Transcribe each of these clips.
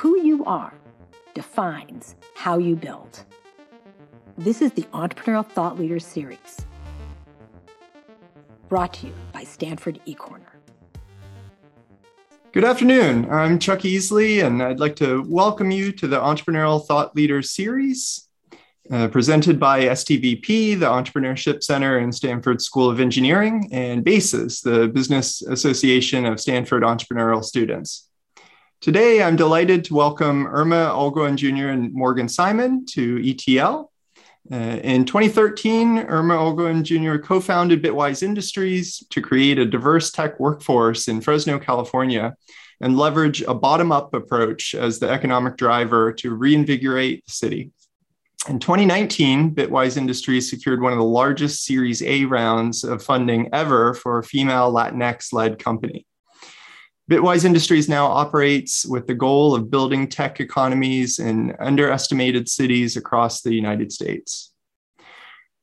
Who you are defines how you build. This is the Entrepreneurial Thought Leaders Series, brought to you by Stanford eCorner. Good afternoon. I'm Chuck Eesley, and I'd like to welcome you to the Entrepreneurial Thought Leaders Series, uh, presented by STVP, the Entrepreneurship Center and Stanford School of Engineering, and BASES, the Business Association of Stanford Entrepreneurial Students. Today, I'm delighted to welcome Irma Olguin Jr. and Morgan Simon to ETL. Uh, in 2013, Irma Olguin Jr. co founded Bitwise Industries to create a diverse tech workforce in Fresno, California, and leverage a bottom up approach as the economic driver to reinvigorate the city. In 2019, Bitwise Industries secured one of the largest Series A rounds of funding ever for a female Latinx led company. Bitwise Industries now operates with the goal of building tech economies in underestimated cities across the United States.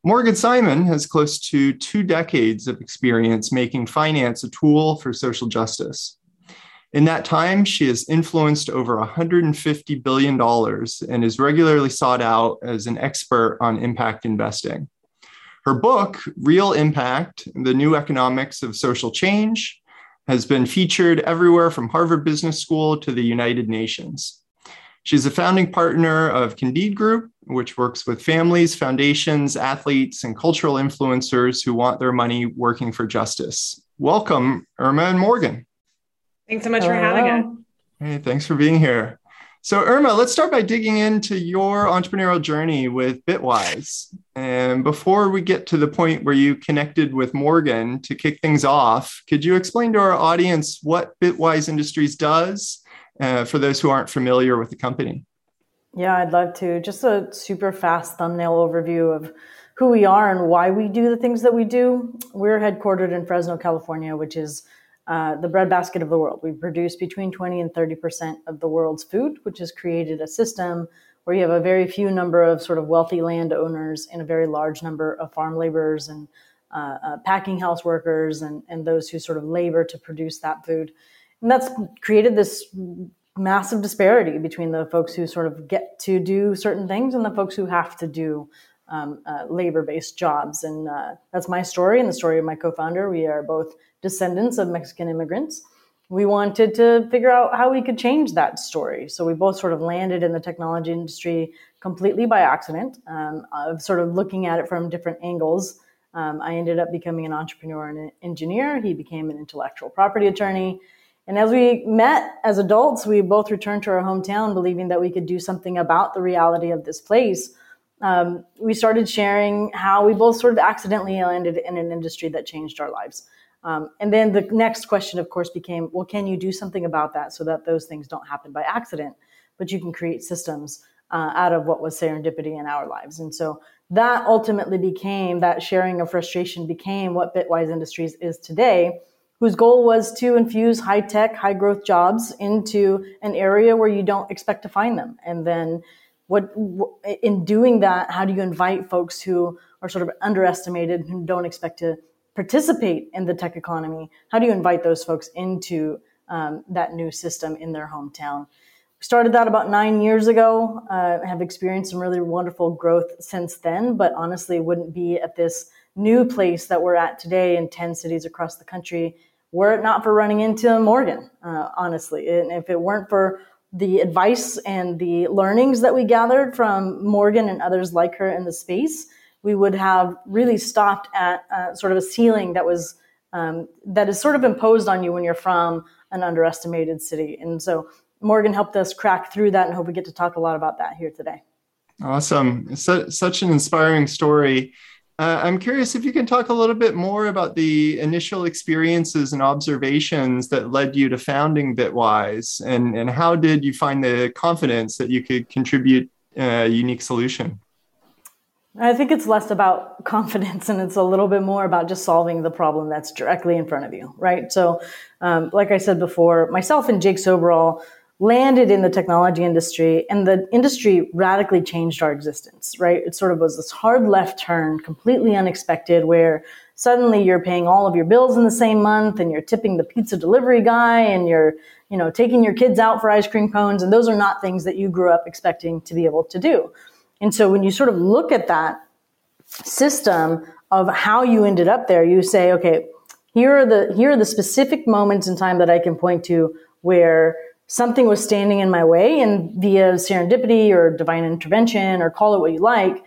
Morgan Simon has close to two decades of experience making finance a tool for social justice. In that time, she has influenced over $150 billion and is regularly sought out as an expert on impact investing. Her book, Real Impact The New Economics of Social Change, has been featured everywhere from Harvard Business School to the United Nations. She's a founding partner of Candide Group, which works with families, foundations, athletes, and cultural influencers who want their money working for justice. Welcome, Irma and Morgan. Thanks so much Hello. for having us. Hey, thanks for being here. So, Irma, let's start by digging into your entrepreneurial journey with Bitwise. And before we get to the point where you connected with Morgan to kick things off, could you explain to our audience what Bitwise Industries does uh, for those who aren't familiar with the company? Yeah, I'd love to. Just a super fast thumbnail overview of who we are and why we do the things that we do. We're headquartered in Fresno, California, which is uh, the breadbasket of the world. We produce between 20 and 30% of the world's food, which has created a system where you have a very few number of sort of wealthy landowners and a very large number of farm laborers and uh, uh, packing house workers and, and those who sort of labor to produce that food. And that's created this massive disparity between the folks who sort of get to do certain things and the folks who have to do um, uh, labor-based jobs. And uh, that's my story and the story of my co-founder. We are both descendants of Mexican immigrants. We wanted to figure out how we could change that story. So we both sort of landed in the technology industry completely by accident, um, of sort of looking at it from different angles. Um, I ended up becoming an entrepreneur and an engineer. He became an intellectual property attorney. And as we met as adults, we both returned to our hometown believing that we could do something about the reality of this place um, we started sharing how we both sort of accidentally landed in an industry that changed our lives. Um, and then the next question, of course, became well, can you do something about that so that those things don't happen by accident, but you can create systems uh, out of what was serendipity in our lives? And so that ultimately became that sharing of frustration became what Bitwise Industries is today, whose goal was to infuse high tech, high growth jobs into an area where you don't expect to find them. And then what in doing that how do you invite folks who are sort of underestimated who don't expect to participate in the tech economy? How do you invite those folks into um, that new system in their hometown? We started that about nine years ago. Uh, have experienced some really wonderful growth since then but honestly wouldn't be at this new place that we're at today in 10 cities across the country were it not for running into morgan uh, honestly. And if it weren't for the advice and the learnings that we gathered from Morgan and others like her in the space, we would have really stopped at uh, sort of a ceiling that was um, that is sort of imposed on you when you're from an underestimated city. And so Morgan helped us crack through that, and hope we get to talk a lot about that here today. Awesome, so, such an inspiring story. Uh, I'm curious if you can talk a little bit more about the initial experiences and observations that led you to founding Bitwise, and, and how did you find the confidence that you could contribute a unique solution? I think it's less about confidence and it's a little bit more about just solving the problem that's directly in front of you, right? So, um, like I said before, myself and Jake Soberal landed in the technology industry and the industry radically changed our existence, right? It sort of was this hard left turn, completely unexpected, where suddenly you're paying all of your bills in the same month and you're tipping the pizza delivery guy and you're, you know, taking your kids out for ice cream cones. And those are not things that you grew up expecting to be able to do. And so when you sort of look at that system of how you ended up there, you say, okay, here are the here are the specific moments in time that I can point to where something was standing in my way and via serendipity or divine intervention or call it what you like,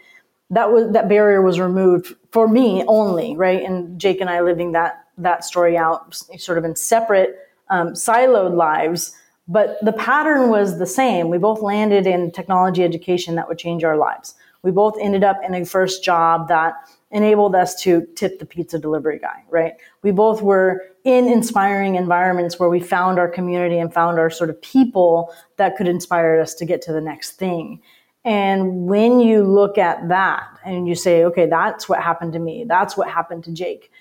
that was that barrier was removed for me only, right? And Jake and I living that that story out sort of in separate um, siloed lives but the pattern was the same. We both landed in technology education that would change our lives. We both ended up in a first job that enabled us to tip the pizza delivery guy, right? We both were in inspiring environments where we found our community and found our sort of people that could inspire us to get to the next thing. And when you look at that and you say, okay, that's what happened to me, that's what happened to Jake,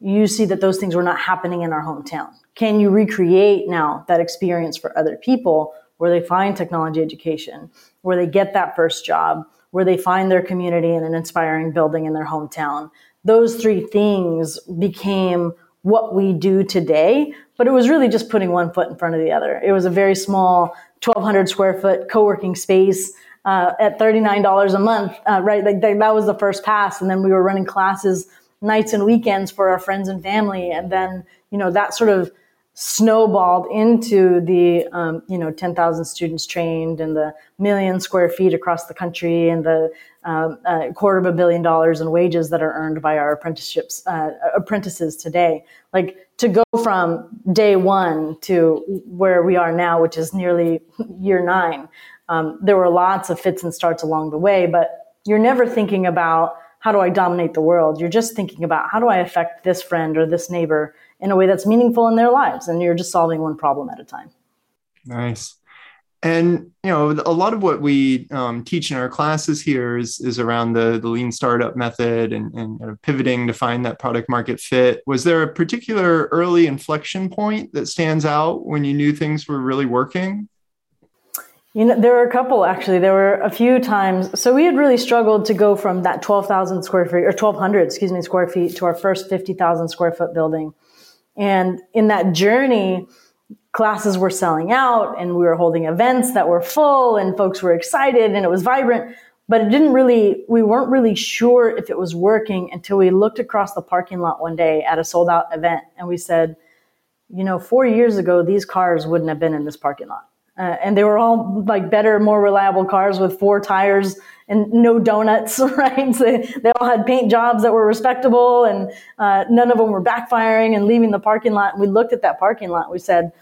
you see that those things were not happening in our hometown. Can you recreate now that experience for other people where they find technology education, where they get that first job, where they find their community in an inspiring building in their hometown? Those three things became what we do today, but it was really just putting one foot in front of the other. It was a very small 1200 square foot co-working space uh, at $39 a month, uh, right? Like that was the first pass. And then we were running classes nights and weekends for our friends and family. And then, you know, that sort of snowballed into the, um, you know, 10,000 students trained and the million square feet across the country and the um, uh, quarter of a billion dollars in wages that are earned by our apprenticeships, uh, apprentices today. Like to go from day one to where we are now, which is nearly year nine, um, there were lots of fits and starts along the way, but you're never thinking about how do I dominate the world? You're just thinking about how do I affect this friend or this neighbor in a way that's meaningful in their lives. And you're just solving one problem at a time. Nice. And you know, a lot of what we um, teach in our classes here is is around the the lean startup method and, and kind of pivoting to find that product market fit. Was there a particular early inflection point that stands out when you knew things were really working? You know, there were a couple actually. There were a few times. So we had really struggled to go from that 12,000 square feet or 1,200, excuse me, square feet to our first 50,000 square foot building. And in that journey, classes were selling out and we were holding events that were full and folks were excited and it was vibrant. But it didn't really, we weren't really sure if it was working until we looked across the parking lot one day at a sold out event and we said, you know, four years ago, these cars wouldn't have been in this parking lot uh, and they were all like better, more reliable cars with four tires and no donuts, right? So they, all had paint jobs that were respectable and uh, none of them were backfiring and leaving the parking lot. And we looked at that parking lot. We said,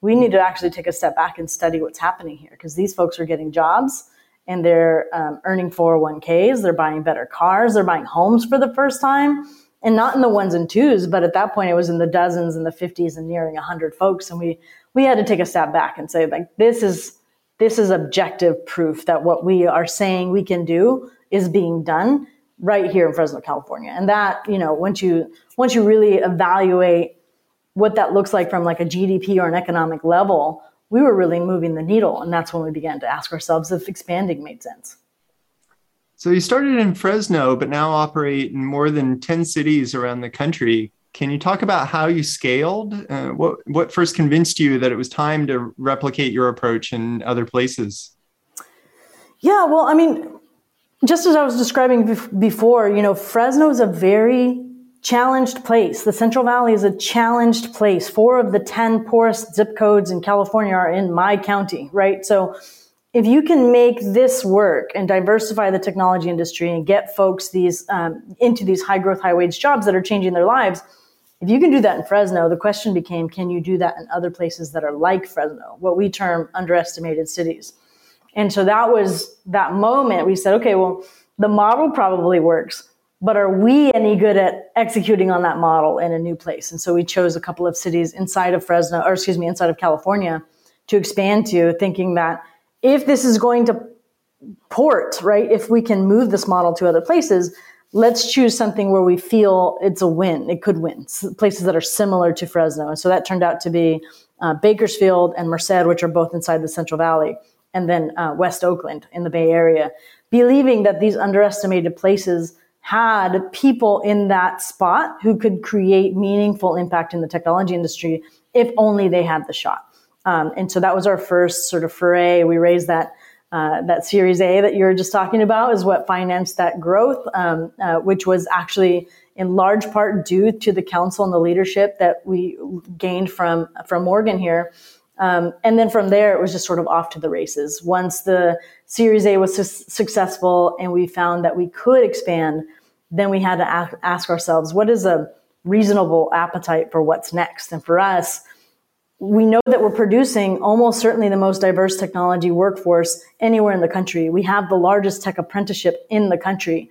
we need to actually take a step back and study what's happening here because these folks are getting jobs and they're um, earning 401ks, they're buying better cars, they're buying homes for the first time. And not in the ones and twos, but at that point it was in the dozens and the 50s and nearing 100 folks. And we we had to take a step back and say like this is this is objective proof that what we are saying we can do is being done right here in Fresno, California. And that, you know, once you once you really evaluate what that looks like from like a GDP or an economic level, we were really moving the needle. And that's when we began to ask ourselves if expanding made sense. So you started in Fresno, but now operate in more than 10 cities around the country. Can you talk about how you scaled? Uh, what what first convinced you that it was time to replicate your approach in other places? Yeah, well, I mean, just as I was describing before, you know, Fresno is a very challenged place. The Central Valley is a challenged place. Four of the 10 poorest zip codes in California are in my county, right? So if you can make this work and diversify the technology industry and get folks these um, into these high growth, high wage jobs that are changing their lives, if you can do that in Fresno, the question became, can you do that in other places that are like Fresno, what we term underestimated cities? And so that was that moment we said, okay, well, the model probably works, but are we any good at executing on that model in a new place? And so we chose a couple of cities inside of Fresno, or excuse me, inside of California to expand to, thinking that if this is going to port, right, if we can move this model to other places, let's choose something where we feel it's a win. It could win. Places that are similar to Fresno. And so that turned out to be uh, Bakersfield and Merced, which are both inside the Central Valley, and then uh, West Oakland in the Bay Area, believing that these underestimated places had people in that spot who could create meaningful impact in the technology industry if only they had the shot. Um, and so that was our first sort of foray. We raised that uh, that Series A that you were just talking about is what financed that growth, um, uh, which was actually in large part due to the counsel and the leadership that we gained from from Morgan here. Um, and then from there, it was just sort of off to the races. Once the Series A was su- successful and we found that we could expand, then we had to a- ask ourselves, what is a reasonable appetite for what's next? And for us, we know that we're producing almost certainly the most diverse technology workforce anywhere in the country. We have the largest tech apprenticeship in the country.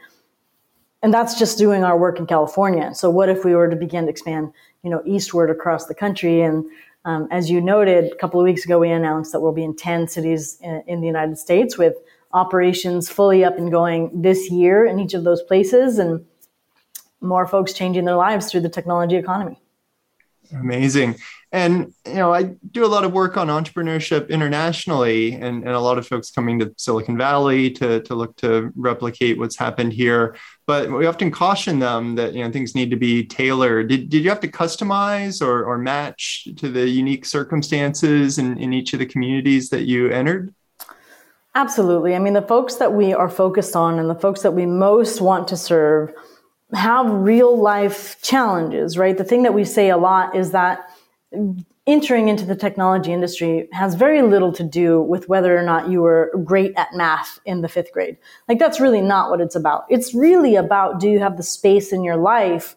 And that's just doing our work in California. So what if we were to begin to expand, you know, eastward across the country? And um, as you noted, a couple of weeks ago, we announced that we'll be in 10 cities in, in the United States with operations fully up and going this year in each of those places and more folks changing their lives through the technology economy. Amazing. And, you know, I do a lot of work on entrepreneurship internationally and, and a lot of folks coming to Silicon Valley to, to look to replicate what's happened here. But we often caution them that, you know, things need to be tailored. Did, did you have to customize or, or match to the unique circumstances in, in each of the communities that you entered? Absolutely. I mean, the folks that we are focused on and the folks that we most want to serve have real life challenges, right? The thing that we say a lot is that entering into the technology industry has very little to do with whether or not you were great at math in the fifth grade. Like, that's really not what it's about. It's really about do you have the space in your life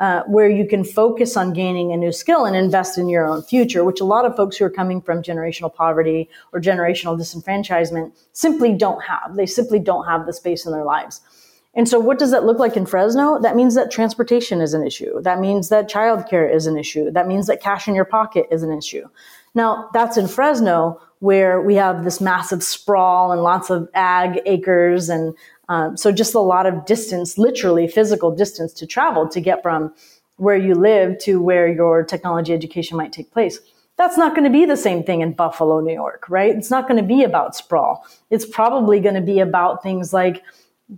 uh, where you can focus on gaining a new skill and invest in your own future, which a lot of folks who are coming from generational poverty or generational disenfranchisement simply don't have. They simply don't have the space in their lives. And so, what does that look like in Fresno? That means that transportation is an issue. That means that childcare is an issue. That means that cash in your pocket is an issue. Now, that's in Fresno, where we have this massive sprawl and lots of ag acres. And um, so, just a lot of distance, literally physical distance to travel to get from where you live to where your technology education might take place. That's not going to be the same thing in Buffalo, New York, right? It's not going to be about sprawl. It's probably going to be about things like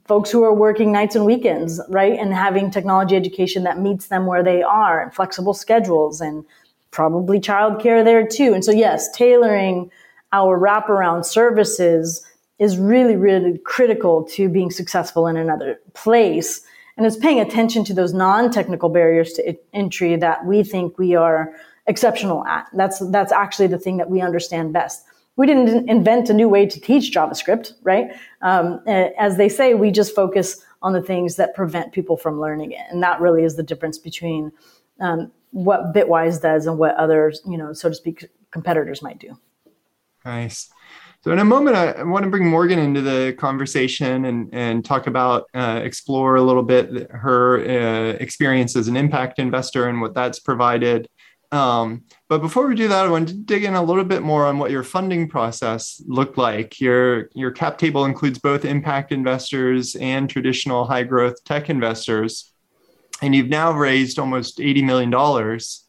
folks who are working nights and weekends, right? And having technology education that meets them where they are and flexible schedules and probably childcare there too. And so, yes, tailoring our wraparound services is really, really critical to being successful in another place. And it's paying attention to those non-technical barriers to entry that we think we are exceptional at. That's, that's actually the thing that we understand best we didn't invent a new way to teach JavaScript, right? Um, as they say, we just focus on the things that prevent people from learning it, and that really is the difference between um, what Bitwise does and what others, you know, so to speak, competitors might do. Nice. So in a moment, I want to bring Morgan into the conversation and, and talk about, uh, explore a little bit her uh, experience as an impact investor and what that's provided. Um, but before we do that, I want to dig in a little bit more on what your funding process looked like. Your your cap table includes both impact investors and traditional high growth tech investors, and you've now raised almost eighty million dollars.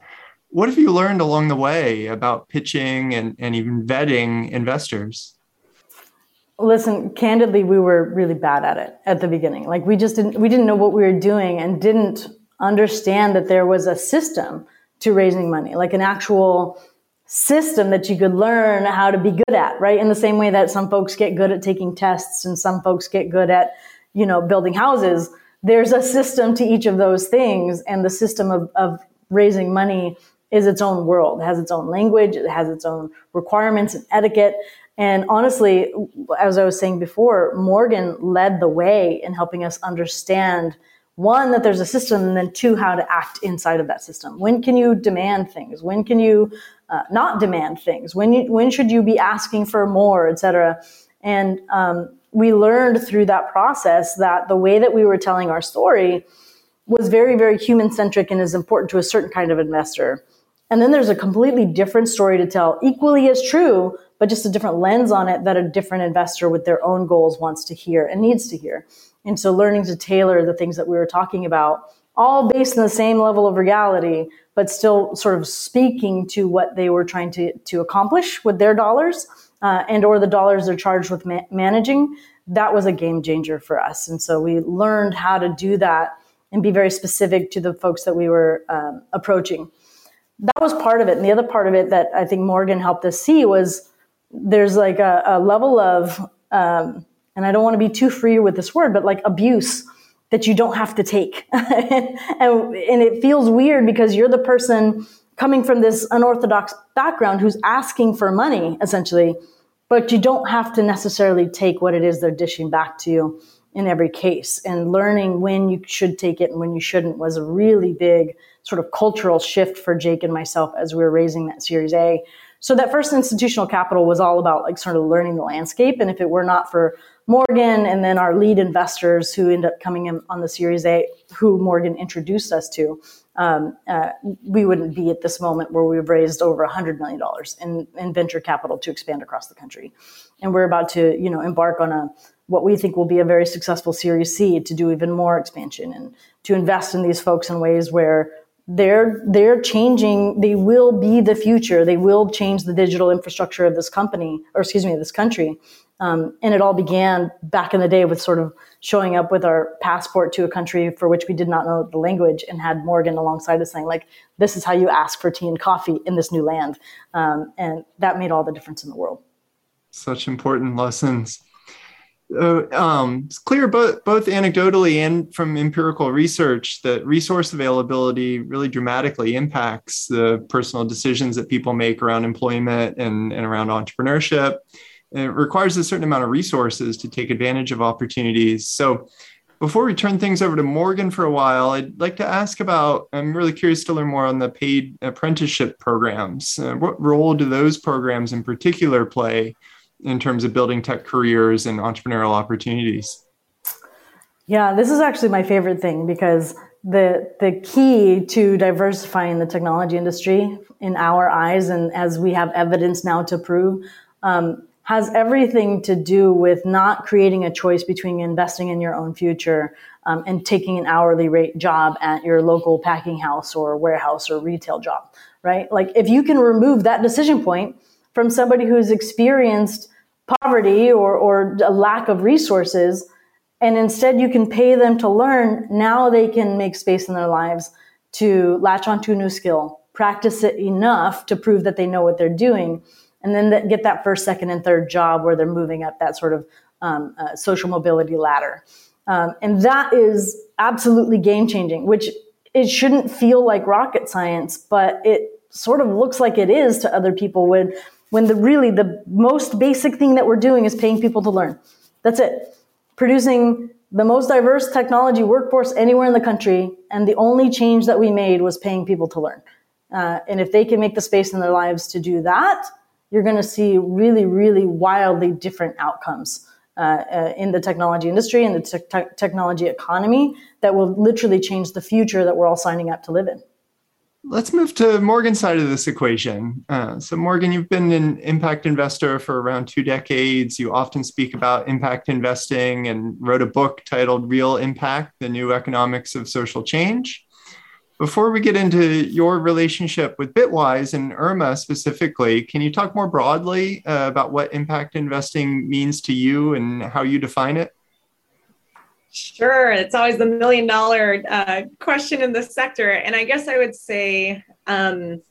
What have you learned along the way about pitching and, and even vetting investors? Listen, candidly, we were really bad at it at the beginning. Like we just didn't we didn't know what we were doing and didn't understand that there was a system to raising money, like an actual system that you could learn how to be good at, right? In the same way that some folks get good at taking tests and some folks get good at, you know, building houses. There's a system to each of those things, and the system of, of raising money is its own world. It has its own language, it has its own requirements and etiquette. And honestly, as I was saying before, Morgan led the way in helping us understand one that there's a system and then two how to act inside of that system. When can you demand things? When can you uh, not demand things? When you, when should you be asking for more etc and um, we learned through that process that the way that we were telling our story was very very human centric and is important to a certain kind of investor. And then there's a completely different story to tell equally as true but just a different lens on it that a different investor with their own goals wants to hear and needs to hear and so learning to tailor the things that we were talking about, all based on the same level of reality, but still sort of speaking to what they were trying to, to accomplish with their dollars uh, and or the dollars they're charged with ma- managing, that was a game changer for us. And so we learned how to do that and be very specific to the folks that we were um, approaching. that was part of it. And the other part of it that I think Morgan helped us see was there's like a, a level of, um, and I don't want to be too free with this word, but like abuse that you don't have to take. and, and it feels weird because you're the person coming from this unorthodox background who's asking for money, essentially, but you don't have to necessarily take what it is they're dishing back to you in every case. And learning when you should take it and when you shouldn't was a really big sort of cultural shift for Jake and myself as we were raising that Series A. So that first institutional capital was all about like sort of learning the landscape. And if it were not for Morgan and then our lead investors who end up coming in on the Series A, who Morgan introduced us to, um, uh, we wouldn't be at this moment where we've raised over $100 million in, in venture capital to expand across the country. And we're about to, you know, embark on a what we think will be a very successful Series C to do even more expansion and to invest in these folks in ways where they're they're changing they will be the future they will change the digital infrastructure of this company or excuse me of this country um, and it all began back in the day with sort of showing up with our passport to a country for which we did not know the language and had morgan alongside us saying like this is how you ask for tea and coffee in this new land. Um, and that made all the difference in the world. Such important lessons. Uh, um, it's clear both, both anecdotally and from empirical research that resource availability really dramatically impacts the personal decisions that people make around employment and, and around entrepreneurship. It requires a certain amount of resources to take advantage of opportunities. So, before we turn things over to Morgan for a while, I'd like to ask about. I'm really curious to learn more on the paid apprenticeship programs. Uh, what role do those programs in particular play in terms of building tech careers and entrepreneurial opportunities? Yeah, this is actually my favorite thing because the the key to diversifying the technology industry in our eyes, and as we have evidence now to prove, um, has everything to do with not creating a choice between investing in your own future um, and taking an hourly rate job at your local packing house or warehouse or retail job. Right? Like if you can remove that decision point from somebody who's experienced poverty or, or a lack of resources and instead you can pay them to learn now they can make space in their lives to latch onto a new skill practice it enough to prove that they know what they're doing and then get that first second and third job where they're moving up that sort of um, uh, social mobility ladder um, and that is absolutely game changing which it shouldn't feel like rocket science but it sort of looks like it is to other people when when the really the most basic thing that we're doing is paying people to learn. That's it. Producing the most diverse technology workforce anywhere in the country, and the only change that we made was paying people to learn. Uh, and if they can make the space in their lives to do that, you're going to see really, really wildly different outcomes uh, uh, in the technology industry and the te- technology economy that will literally change the future that we're all signing up to live in. Let's move to Morgan's side of this equation. Uh, so, Morgan, you've been an impact investor for around two decades. You often speak about impact investing and wrote a book titled Real Impact The New Economics of Social Change. Before we get into your relationship with Bitwise and Irma specifically, can you talk more broadly uh, about what impact investing means to you and how you define it? Sure. It's always the million dollar uh, question in the sector. And I guess I would say um,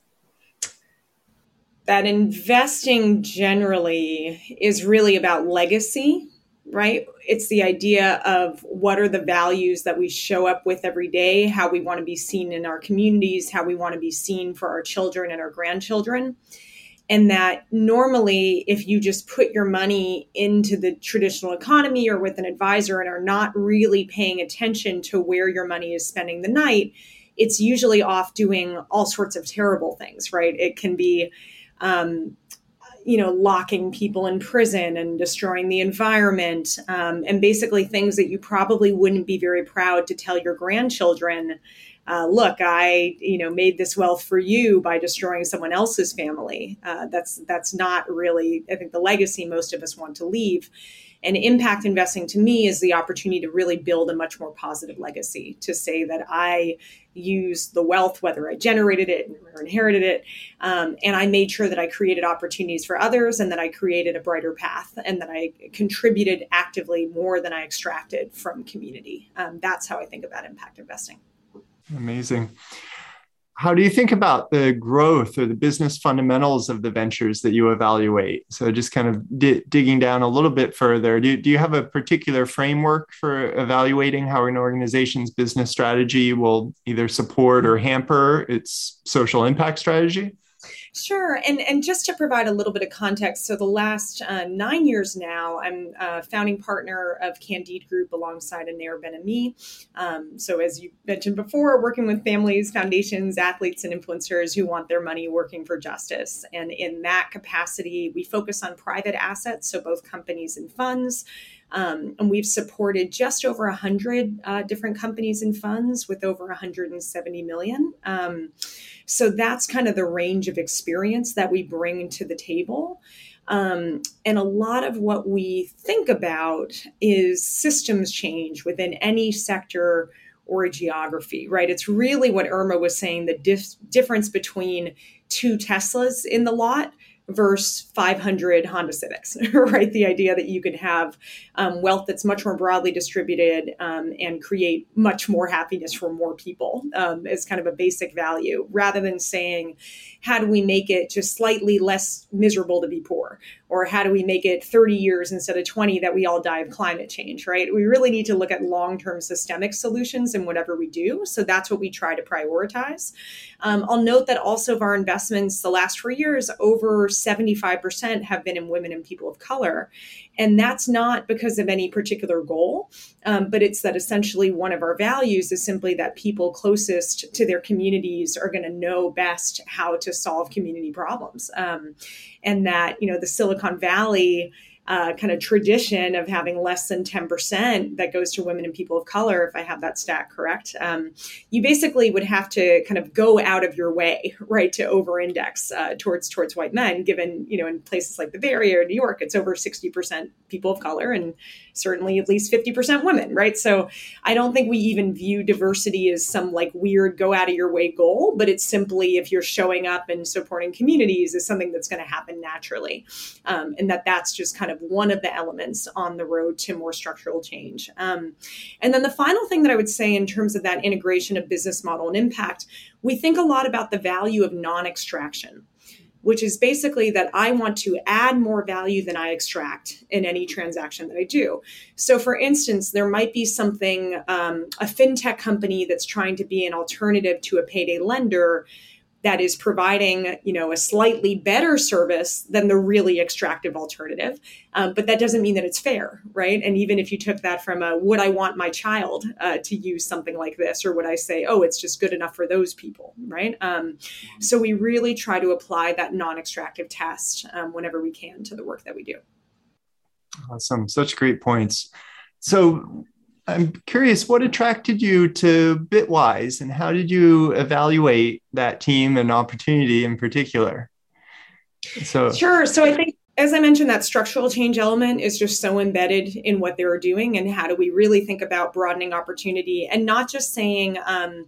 that investing generally is really about legacy, right? It's the idea of what are the values that we show up with every day, how we want to be seen in our communities, how we want to be seen for our children and our grandchildren and that normally if you just put your money into the traditional economy or with an advisor and are not really paying attention to where your money is spending the night it's usually off doing all sorts of terrible things right it can be um, you know locking people in prison and destroying the environment um, and basically things that you probably wouldn't be very proud to tell your grandchildren uh, look, I you know made this wealth for you by destroying someone else's family. Uh, that's that's not really I think the legacy most of us want to leave. And impact investing to me is the opportunity to really build a much more positive legacy. To say that I use the wealth, whether I generated it or inherited it, um, and I made sure that I created opportunities for others, and that I created a brighter path, and that I contributed actively more than I extracted from community. Um, that's how I think about impact investing. Amazing. How do you think about the growth or the business fundamentals of the ventures that you evaluate? So, just kind of di- digging down a little bit further, do, do you have a particular framework for evaluating how an organization's business strategy will either support or hamper its social impact strategy? Sure, and and just to provide a little bit of context, so the last uh, nine years now, I'm a founding partner of Candide Group alongside Aner Ben-Ami. Um, so as you mentioned before, working with families, foundations, athletes, and influencers who want their money working for justice, and in that capacity, we focus on private assets, so both companies and funds. Um, and we've supported just over 100 uh, different companies and funds with over 170 million. Um, so that's kind of the range of experience that we bring to the table. Um, and a lot of what we think about is systems change within any sector or geography, right? It's really what Irma was saying the dif- difference between two Teslas in the lot versus 500 Honda Civics, right? The idea that you could have um, wealth that's much more broadly distributed um, and create much more happiness for more people um, is kind of a basic value rather than saying, how do we make it just slightly less miserable to be poor? Or how do we make it 30 years instead of 20 that we all die of climate change, right? We really need to look at long term systemic solutions in whatever we do. So that's what we try to prioritize. Um, I'll note that also of our investments the last four years, over 75% have been in women and people of color. And that's not because of any particular goal, um, but it's that essentially one of our values is simply that people closest to their communities are going to know best how to solve community problems. Um, and that, you know, the Silicon Valley uh, kind of tradition of having less than 10% that goes to women and people of color, if I have that stat correct, um, you basically would have to kind of go out of your way, right, to over index uh, towards towards white men, given, you know, in places like the Bay Area or New York, it's over 60% people of color and certainly at least 50% women, right? So I don't think we even view diversity as some like weird go out of your way goal, but it's simply if you're showing up and supporting communities is something that's going to happen naturally. Um, and that that's just kind of one of the elements on the road to more structural change. Um, and then the final thing that I would say in terms of that integration of business model and impact, we think a lot about the value of non extraction which is basically that I want to add more value than I extract in any transaction that I do. So, for instance, there might be something, um, a fintech company that's trying to be an alternative to a payday lender that is providing you know a slightly better service than the really extractive alternative. Um, but that doesn't mean that it's fair right? And even if you took that from a would i want my child uh, to use something like this? or would i say oh it's just good enough for those people right? Um, so we really try to apply that non-extractive test um, whenever we can to the work that we do. Awesome. Such great points. So I'm curious, what attracted you to Bitwise and how did you evaluate that team and opportunity in particular? So, sure. So, I think, as I mentioned, that structural change element is just so embedded in what they're doing. And how do we really think about broadening opportunity and not just saying, um,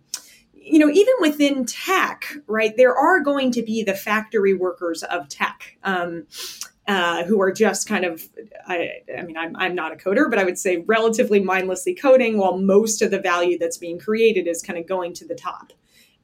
you know, even within tech, right, there are going to be the factory workers of tech. Um, uh, who are just kind of, I, I mean, I'm, I'm not a coder, but I would say relatively mindlessly coding while most of the value that's being created is kind of going to the top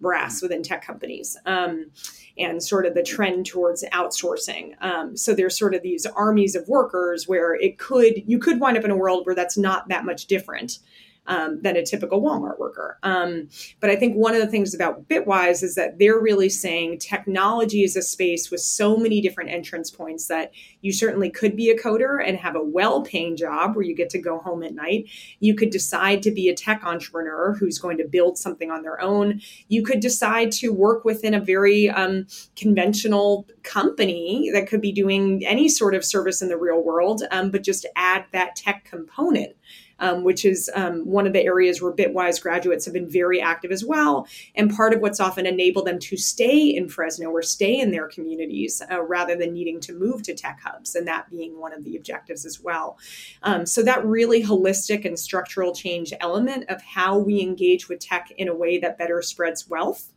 brass within tech companies um, and sort of the trend towards outsourcing. Um, so there's sort of these armies of workers where it could, you could wind up in a world where that's not that much different um, than a typical Walmart worker. Um, but I think one of the things about Bitwise is that they're really saying technology is a space with so many different entrance points that you certainly could be a coder and have a well paying job where you get to go home at night. You could decide to be a tech entrepreneur who's going to build something on their own. You could decide to work within a very um, conventional company that could be doing any sort of service in the real world, um, but just add that tech component um, which is um, one of the areas where Bitwise graduates have been very active as well. And part of what's often enabled them to stay in Fresno or stay in their communities uh, rather than needing to move to tech hubs, and that being one of the objectives as well. Um, so, that really holistic and structural change element of how we engage with tech in a way that better spreads wealth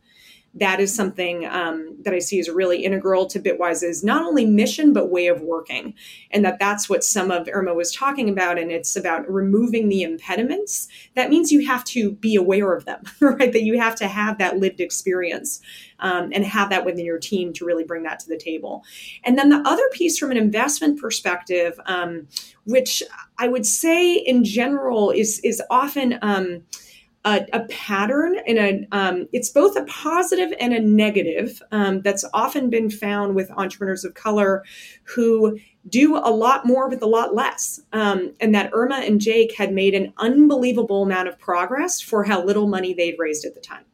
that is something um, that I see as really integral to Bitwise's not only mission but way of working, and that that's what some of Irma was talking about, and it's about removing the impediments. That means you have to be aware of them, right? That you have to have that lived experience um, and have that within your team to really bring that to the table. And then the other piece from an investment perspective, um, which I would say in general is is often um, a, a pattern and a um, it's both a positive and a negative um, that's often been found with entrepreneurs of color who do a lot more with a lot less. Um, and that irma and jake had made an unbelievable amount of progress for how little money they'd raised at the time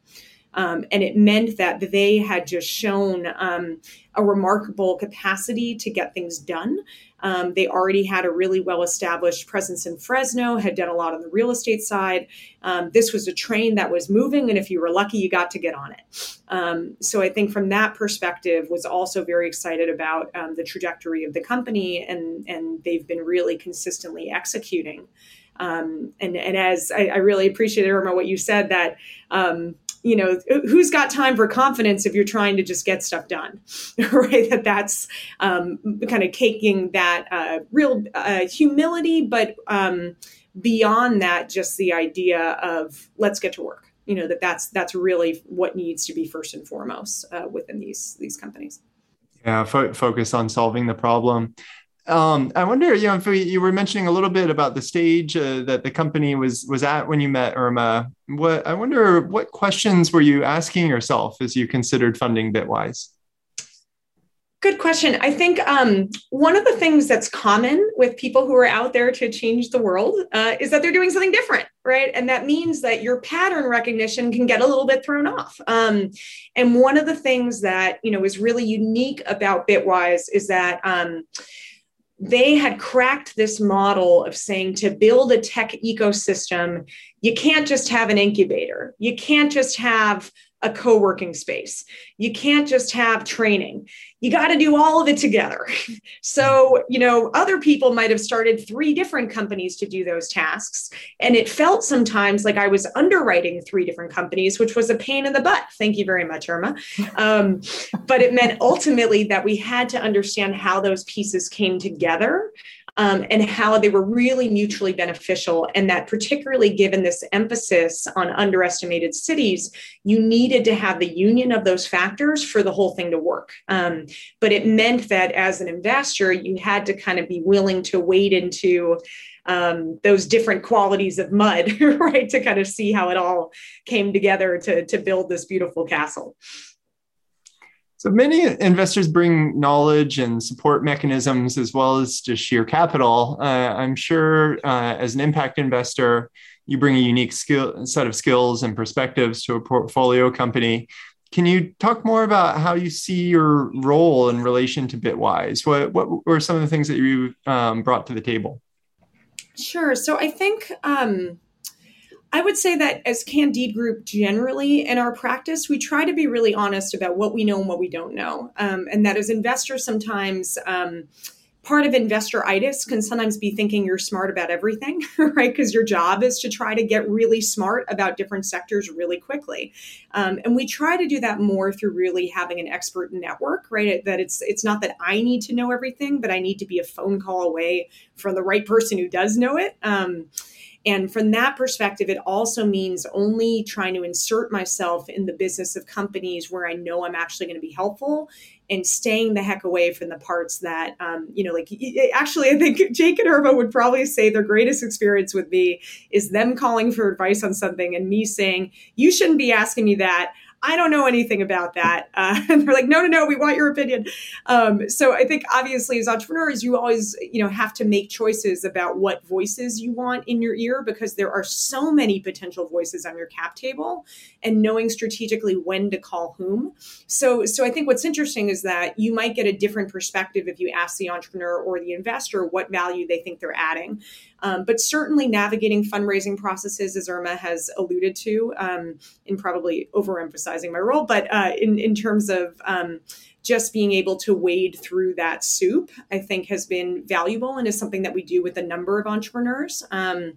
um, and it meant that they had just shown um, a remarkable capacity to get things done um, they already had a really well established presence in Fresno, had done a lot on the real estate side. Um, this was a train that was moving, and if you were lucky, you got to get on it. Um, so I think from that perspective, was also very excited about um, the trajectory of the company, and and they've been really consistently executing. Um, and and as I, I really appreciated Irma what you said that um, you know who's got time for confidence if you're trying to just get stuff done right? That that's um, kind of taking that uh, real uh, humility but um, beyond that just the idea of let's get to work. You know that that's that's really what needs to be first and foremost uh, within these these companies. Yeah fo- focus on solving the problem um, I wonder, you know, if we, you were mentioning a little bit about the stage uh, that the company was was at when you met Irma. What I wonder, what questions were you asking yourself as you considered funding Bitwise? Good question. I think um, one of the things that's common with people who are out there to change the world uh, is that they're doing something different, right? And that means that your pattern recognition can get a little bit thrown off. Um, and one of the things that you know is really unique about Bitwise is that. Um, they had cracked this model of saying to build a tech ecosystem, you can't just have an incubator. You can't just have a co working space. You can't just have training. You got to do all of it together. so, you know, other people might have started three different companies to do those tasks. And it felt sometimes like I was underwriting three different companies, which was a pain in the butt. Thank you very much, Irma. Um, but it meant ultimately that we had to understand how those pieces came together um, and how they were really mutually beneficial. And that, particularly given this emphasis on underestimated cities, you needed to have the union of those factors for the whole thing to work. Um, but it meant that as an investor, you had to kind of be willing to wade into um, those different qualities of mud, right, to kind of see how it all came together to, to build this beautiful castle. So many investors bring knowledge and support mechanisms as well as just sheer capital. Uh, I'm sure uh, as an impact investor, you bring a unique skill set of skills and perspectives to a portfolio company. Can you talk more about how you see your role in relation to Bitwise? What what were some of the things that you um, brought to the table? Sure. So I think um, I would say that as Candide Group generally in our practice, we try to be really honest about what we know and what we don't know. Um, and that as investors, sometimes um, part of investoritis can sometimes be thinking you're smart about everything, right? Because your job is to try to get really smart about different sectors really quickly. Um, and we try to do that more through really having an expert network, right? That it's it's not that I need to know everything, but I need to be a phone call away from the right person who does know it. And from that perspective, it also means only trying to insert myself in the business of companies where I know I'm actually going to be helpful and staying the heck away from the parts that, um, you know, like actually, I think Jake and Irma would probably say their greatest experience with me is them calling for advice on something and me saying, you shouldn't be asking me that. I don't know anything about that. Uh, and they're like, no, no, no, we want your opinion. Um, so I think obviously as entrepreneurs, you always, you know, have to make choices about what voices you want in your ear because there are so many potential voices on your cap table and knowing strategically when to call whom. So, so I think what's interesting is that you might get a different perspective if you ask the entrepreneur or the investor what value they think they're adding. Um, but certainly navigating fundraising processes, as Irma has alluded to, um, in probably overemphasizing my role, but uh, in, in terms of um, just being able to wade through that soup, I think has been valuable and is something that we do with a number of entrepreneurs. Um,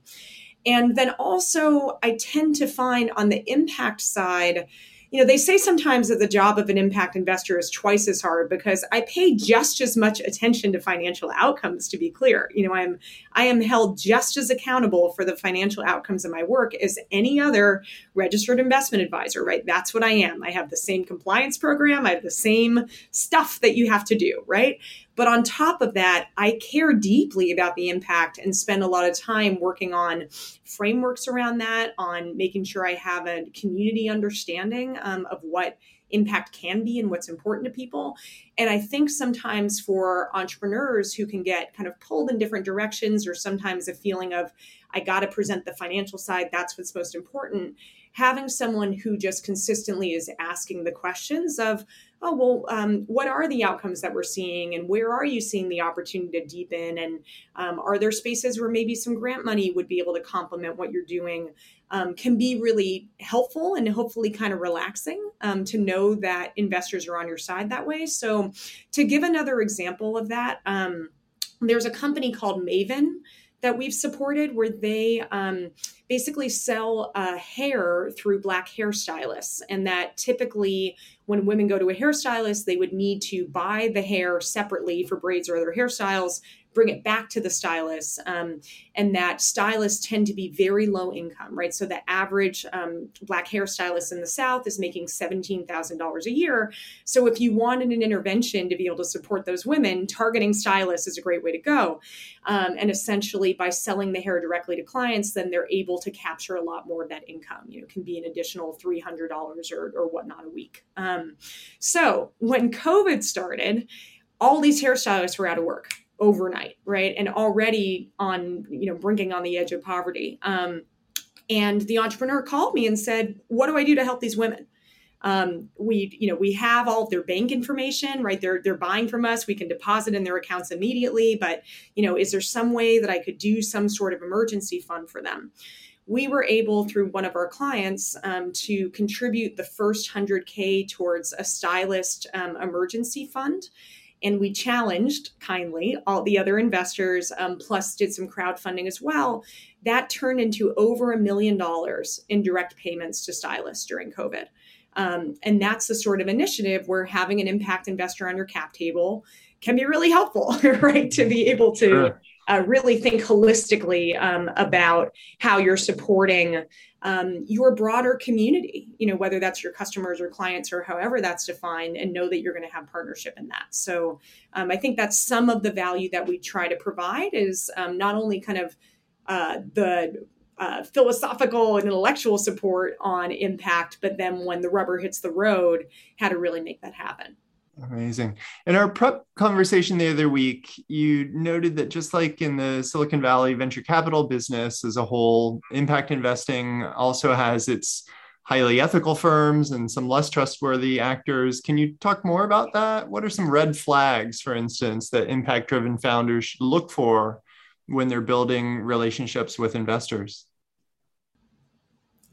and then also, I tend to find on the impact side, you know, they say sometimes that the job of an impact investor is twice as hard because I pay just as much attention to financial outcomes to be clear. You know, I'm I am held just as accountable for the financial outcomes of my work as any other registered investment advisor, right? That's what I am. I have the same compliance program, I have the same stuff that you have to do, right? But on top of that, I care deeply about the impact and spend a lot of time working on frameworks around that, on making sure I have a community understanding um, of what impact can be and what's important to people. And I think sometimes for entrepreneurs who can get kind of pulled in different directions, or sometimes a feeling of, I got to present the financial side, that's what's most important. Having someone who just consistently is asking the questions of, oh well um, what are the outcomes that we're seeing? And where are you seeing the opportunity to deepen? And um, are there spaces where maybe some grant money would be able to complement what you're doing um, can be really helpful and hopefully kind of relaxing um, to know that investors are on your side that way? So to give another example of that um, there's a company called Mayvenn that we've supported where they um, basically sell uh, hair through black hairstylists. And that typically, when women go to a hairstylist, they would need to buy the hair separately for braids or other hairstyles bring it back to the stylist. Um, and that stylists tend to be very low income, right? So the average um, black hairstylist in the South is making $17,000 a year. So if you wanted an intervention to be able to support those women, targeting stylists is a great way to go. Um, and essentially, by selling the hair directly to clients, then they're able to capture a lot more of that income. You know, can be an additional $300 or, or whatnot a week. Um, so when COVID started, all these hairstylists were out of work overnight, right? And already on, you know, brinking on the edge of poverty. Um, and the entrepreneur called me and said, "What do I do to help these women?" Um, we, you know, we have all of their bank information, right? They're they're buying from us. We can deposit in their accounts immediately. But you know, is there some way that I could do some sort of emergency fund for them? we were able through one of our clients um, to contribute the first 100k towards a stylist um, emergency fund and we challenged kindly all the other investors um, plus did some crowdfunding as well. That turned into over a million dollars in direct payments to stylists during covid. Um, and that's the sort of initiative where having an impact investor on your cap table can be really helpful right? To be able to sure. uh, really think holistically um, about how you're supporting um, your broader community, you know, whether that's your customers or clients or however that's defined, and know that you're going to have partnership in that. So um, I think that's some of the value that we try to provide is um, not only kind of uh, the uh, philosophical and intellectual support on impact, but then when the rubber hits the road, how to really make that happen. Amazing. In our prep conversation the other week, you noted that just like in the Silicon Valley venture capital business as a whole, impact investing also has its highly ethical firms and some less trustworthy actors. Can you talk more about that? What are some red flags, for instance, that impact driven founders should look for when they're building relationships with investors?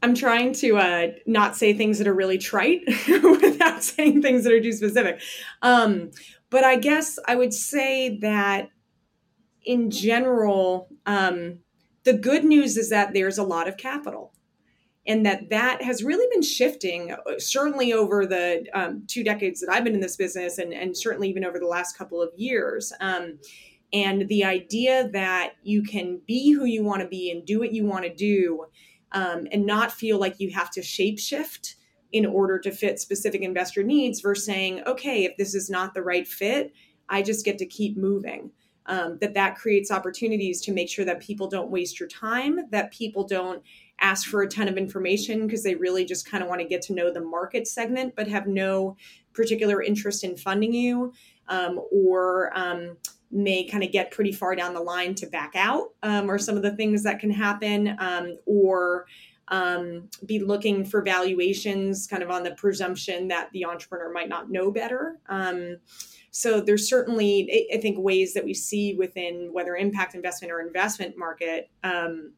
I'm trying to uh, not say things that are really trite saying things that are too specific. Um, but I guess I would say that in general, um, the good news is that there's a lot of capital and that that has really been shifting uh, certainly over the um, two decades that i've been in this business and, and certainly even over the last couple of years um, and the idea that you can be who you want to be and do what you want to do um, and not feel like you have to shapeshift in order to fit specific investor needs versus saying, okay, if this is not the right fit, I just get to keep moving. Um, that that creates opportunities to make sure that people don't waste your time, that people don't ask for a ton of information because they really just kind of want to get to know the market segment, but have no particular interest in funding you, um, or um, may kind of get pretty far down the line to back out, um, or some of the things that can happen, um, or um, be looking for valuations kind of on the presumption that the entrepreneur might not know better. Um, so there's certainly, I think, ways that we see within whether impact investment or investment market um,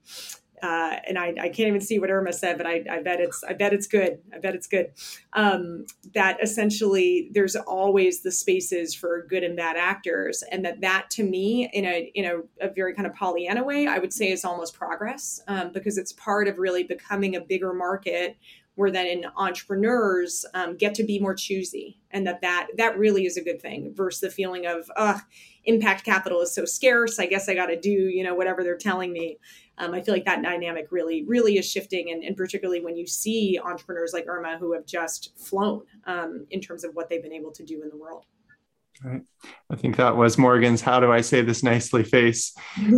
uh, and I, I, can't even see what Irma said, but I, I, bet it's I bet it's good. I bet it's good. Um, that essentially there's always the spaces for good and bad actors, and that that to me in a in a, a very kind of Pollyanna way, I would say is almost progress um, because it's part of really becoming a bigger market where then entrepreneurs um, get to be more choosy and that, that that really is a good thing versus the feeling of uh, impact capital is so scarce i guess i got to do you know whatever they're telling me um, i feel like that dynamic really really is shifting and, and, particularly when you see entrepreneurs like irma who have just flown um, in terms of what they've been able to do in the world Right. I think that was Morgan's "How do I say this nicely?" face.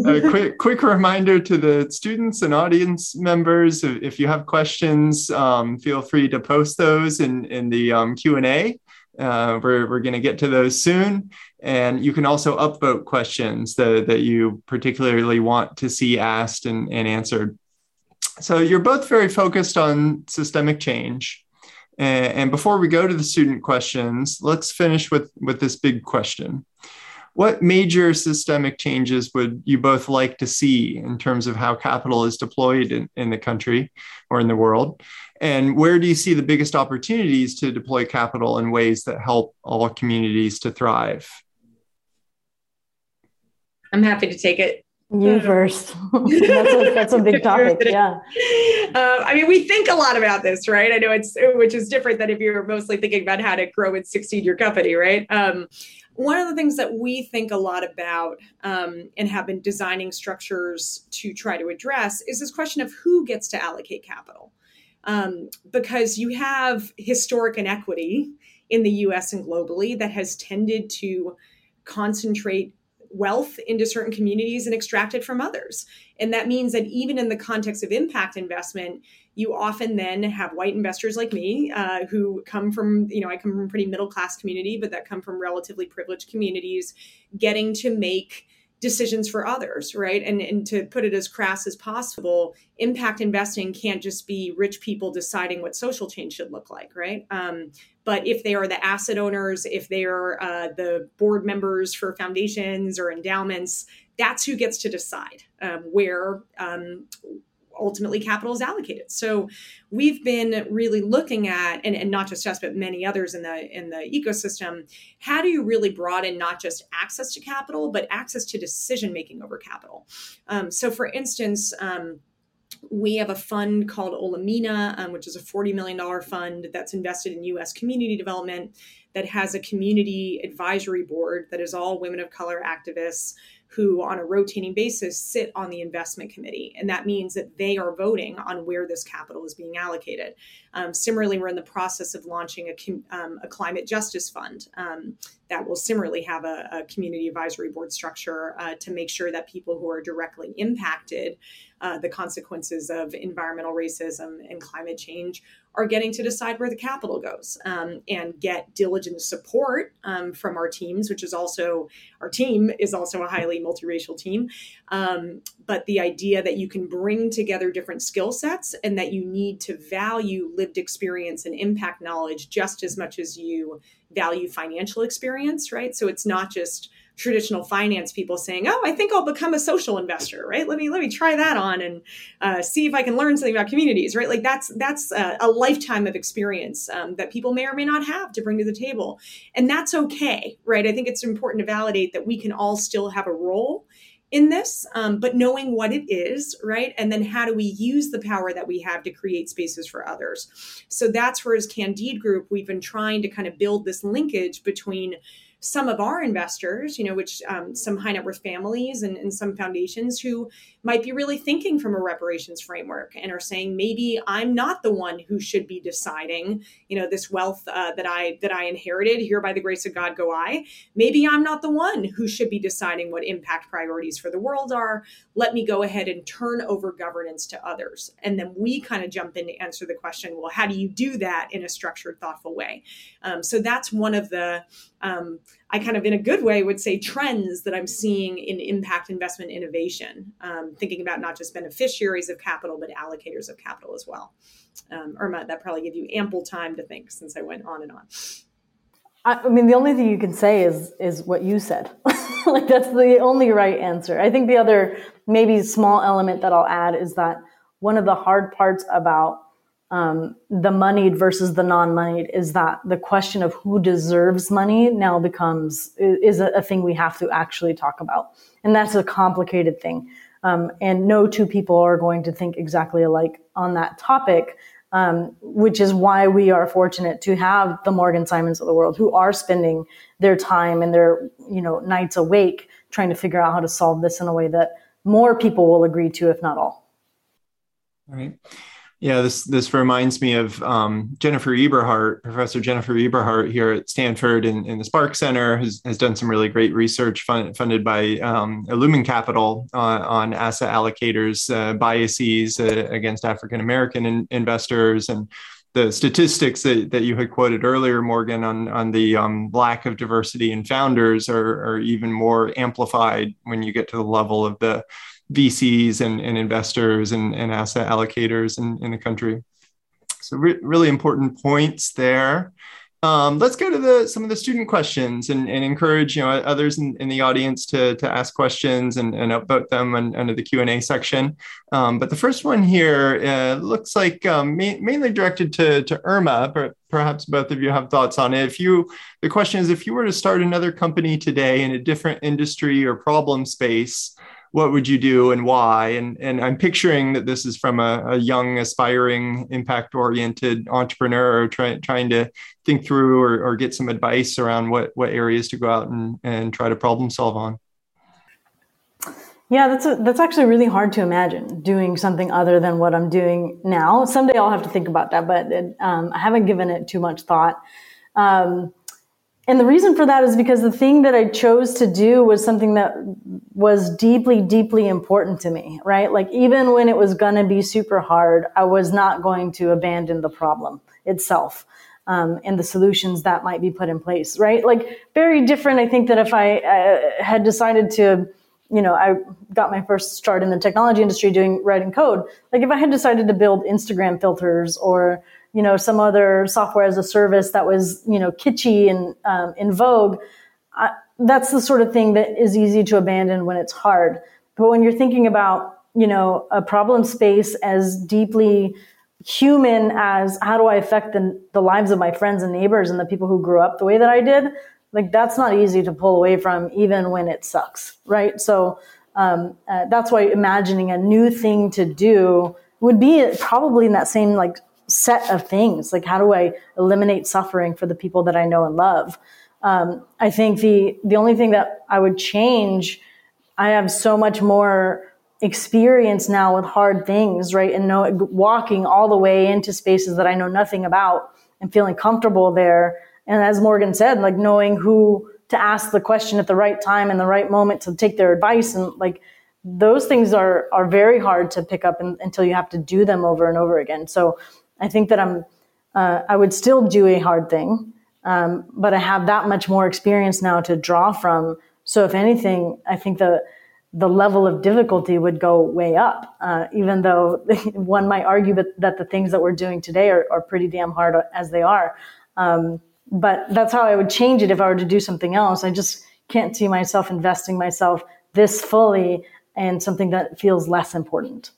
A quick, quick reminder to the students and audience members: if you have questions, um, feel free to post those in in the um, Q and A. Uh, we're we're going to get to those soon, and you can also upvote questions that that you particularly want to see asked and, and answered. So you're both very focused on systemic change. And, before we go to the student questions, let's finish with, with this big question. What major systemic changes would you both like to see in terms of how capital is deployed in, in the country or in the world? And where do you see the biggest opportunities to deploy capital in ways that help all communities to thrive? I'm happy to take it. You first. that's, a, that's a big topic. Yeah. Uh, I mean, we think a lot about this, right? I know it's, which is different than if you're mostly thinking about how to grow and succeed your company, right? Um, one of the things that we think a lot about um, and have been designing structures to try to address is this question of who gets to allocate capital. Um, because you have historic inequity in the US and globally that has tended to concentrate wealth into certain communities and extract it from others. And that means that even in the context of impact investment, you often then have white investors like me uh, who come from, you know, I come from pretty middle class community, but that come from relatively privileged communities, getting to make decisions for others, right? And, and to put it as crass as possible, impact investing can't just be rich people deciding what social change should look like, right? Um, but if they are the asset owners, if they are uh, the board members for foundations or endowments, that's who gets to decide um, where um, ultimately capital is allocated. So we've been really looking at, and, and not just us, but many others in the in the ecosystem, how do you really broaden not just access to capital, but access to decision making over capital? Um, so for instance, um, we have a fund called Olamina, um, which is a $40 million fund that's invested in US community development that has a community advisory board that is all women of color activists who, on a rotating basis, sit on the investment committee. And that means that they are voting on where this capital is being allocated. Um, similarly, we're in the process of launching a, um, a climate justice fund um, that will similarly have a, a community advisory board structure uh, to make sure that people who are directly impacted uh, the consequences of environmental racism and climate change are getting to decide where the capital goes um, and get diligent support um, from our teams, which is also our team is also a highly multiracial team. Um, but the idea that you can bring together different skill sets and that you need to value lived experience and impact knowledge just as much as you value financial experience, right? So it's not just traditional finance people saying, "Oh, I think I'll become a social investor." Right? Let me let me try that on and uh, see if I can learn something about communities. Right? Like that's that's a, a lifetime of experience um, that people may or may not have to bring to the table, and that's okay. Right? I think it's important to validate that we can all still have a role in this, um, but knowing what it is, right? And then how do we use the power that we have to create spaces for others? So that's where, as Candide Group, we've been trying to kind of build this linkage between some of our investors, you know, which um, some high net worth families and, and, some foundations who might be really thinking from a reparations framework and are saying maybe I'm not the one who should be deciding, you know, this wealth uh, that I that I inherited here by the grace of God go I. Maybe I'm not the one who should be deciding what impact priorities for the world are. Let me go ahead and turn over governance to others, and then we kind of jump in to answer the question. Well, how do you do that in a structured, thoughtful way? Um, so that's one of the um, I kind of, in a good way, would say trends that I'm seeing in impact investment innovation, um, thinking about not just beneficiaries of capital, but allocators of capital as well. Um, Irma, that probably give you ample time to think since I went on and on. I mean, the only thing you can say is is what you said. like that's the only right answer. I think the other maybe small element that I'll add is that one of the hard parts about um, the moneyed versus the non-moneyed is that the question of who deserves money now becomes is a, a thing we have to actually talk about, and that's a complicated thing. Um, and no two people are going to think exactly alike on that topic. Um, which is why we are fortunate to have the Morgan Simons of the world who are spending their time and their you know nights awake trying to figure out how to solve this in a way that more people will agree to, if not all. All right. Yeah, this this reminds me of um, Jennifer Eberhardt, Professor Jennifer Eberhardt here at Stanford in, in the SPARQ Center has, has done some really great research fund, funded by um, Illumen Capital uh, on asset allocators uh, biases uh, against African American in, investors and the statistics that, that you had quoted earlier, Morgan, on, on the um, lack of diversity in founders are, are even more amplified when you get to the level of the VCs and, and investors and, and asset allocators in, in the country. So re- really important points there. Um, let's go to the some of the student questions and, and encourage you know others in, in, the audience to, to ask questions and, and upvote them on, under the Q&A section. Um, but the first one here uh, looks like um, ma- mainly directed to, to Irma, but perhaps both of you have thoughts on it. If you, the question is, if you were to start another company today in a different industry or problem space, what would you do and why? And, and I'm picturing that this is from a, a young, aspiring, impact oriented entrepreneur try, trying to think through or, or get some advice around what, what areas to go out and, and try to problem solve on. Yeah, that's a, that's actually really hard to imagine doing something other than what I'm doing now. Someday I'll have to think about that, but it, um, I haven't given it too much thought. Um, and the reason for that is because the thing that I chose to do was something that was deeply, deeply important to me, right? Like even when it was going to be super hard, I was not going to abandon the problem itself. Um, and the solutions that might be put in place, right? Like very different. I think that if I uh, had decided to, you know, I got my first start in the technology industry doing writing code. Like if I had decided to build Instagram filters or you know some other software as a service that was you know kitschy and um, in vogue I, that's the sort of thing that is easy to abandon when it's hard. But when you're thinking about you know a problem space as deeply human as how do i affect the, the lives of my friends and neighbors and the people who grew up the way that i did like that's not easy to pull away from even when it sucks right? So um, uh, that's why imagining a new thing to do would be probably in that same like set of things. Like, how do I eliminate suffering for the people that I know and love? Um, I think the the only thing that I would change, I have so much more experience now with hard things, right? And know walking all the way into spaces that I know nothing about and feeling comfortable there. And as Morgan said, like knowing who to ask the question at the right time and the right moment to take their advice and like those things are are very hard to pick up in, until you have to do them over and over again. So I think that I'm, uh, I would still do a hard thing, um, but I have that much more experience now to draw from. So if anything, I think the the level of difficulty would go way up, uh, even though one might argue that, that the things that we're doing today are, are pretty damn hard as they are. Um, but that's how I would change it if I were to do something else. I just can't see myself investing myself this fully in something that feels less important.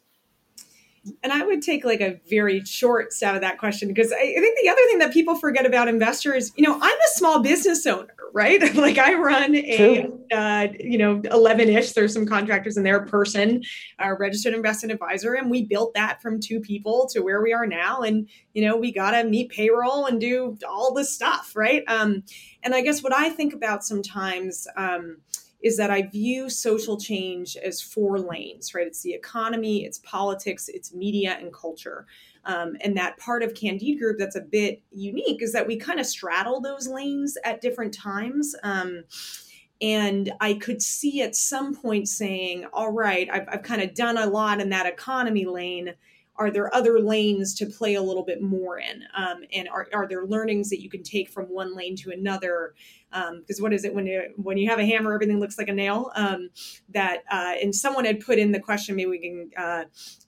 And I would take like a very short stab at that question because I, I think the other thing that people forget about investors, you know, I'm a small business owner, right? like I run a, uh, you know, 11 ish, there's some contractors in there, person, a registered investment advisor. And we built that from two people to where we are now. And, you know, we got to meet payroll and do all this stuff, right? Um, and I guess what I think about sometimes, um, is that I view social change as four lanes, right? It's the economy, it's politics, it's media, and culture. Um, and that part of Candide Group that's a bit unique is that we kind of straddle those lanes at different times. Um, and I could see at some point saying, all right, I've, I've kind of done a lot in that economy lane are there other lanes to play a little bit more in um, and are, are there learnings that you can take from one lane to another because um, what is it when you when you have a hammer everything looks like a nail um, that uh, and someone had put in the question maybe we can uh,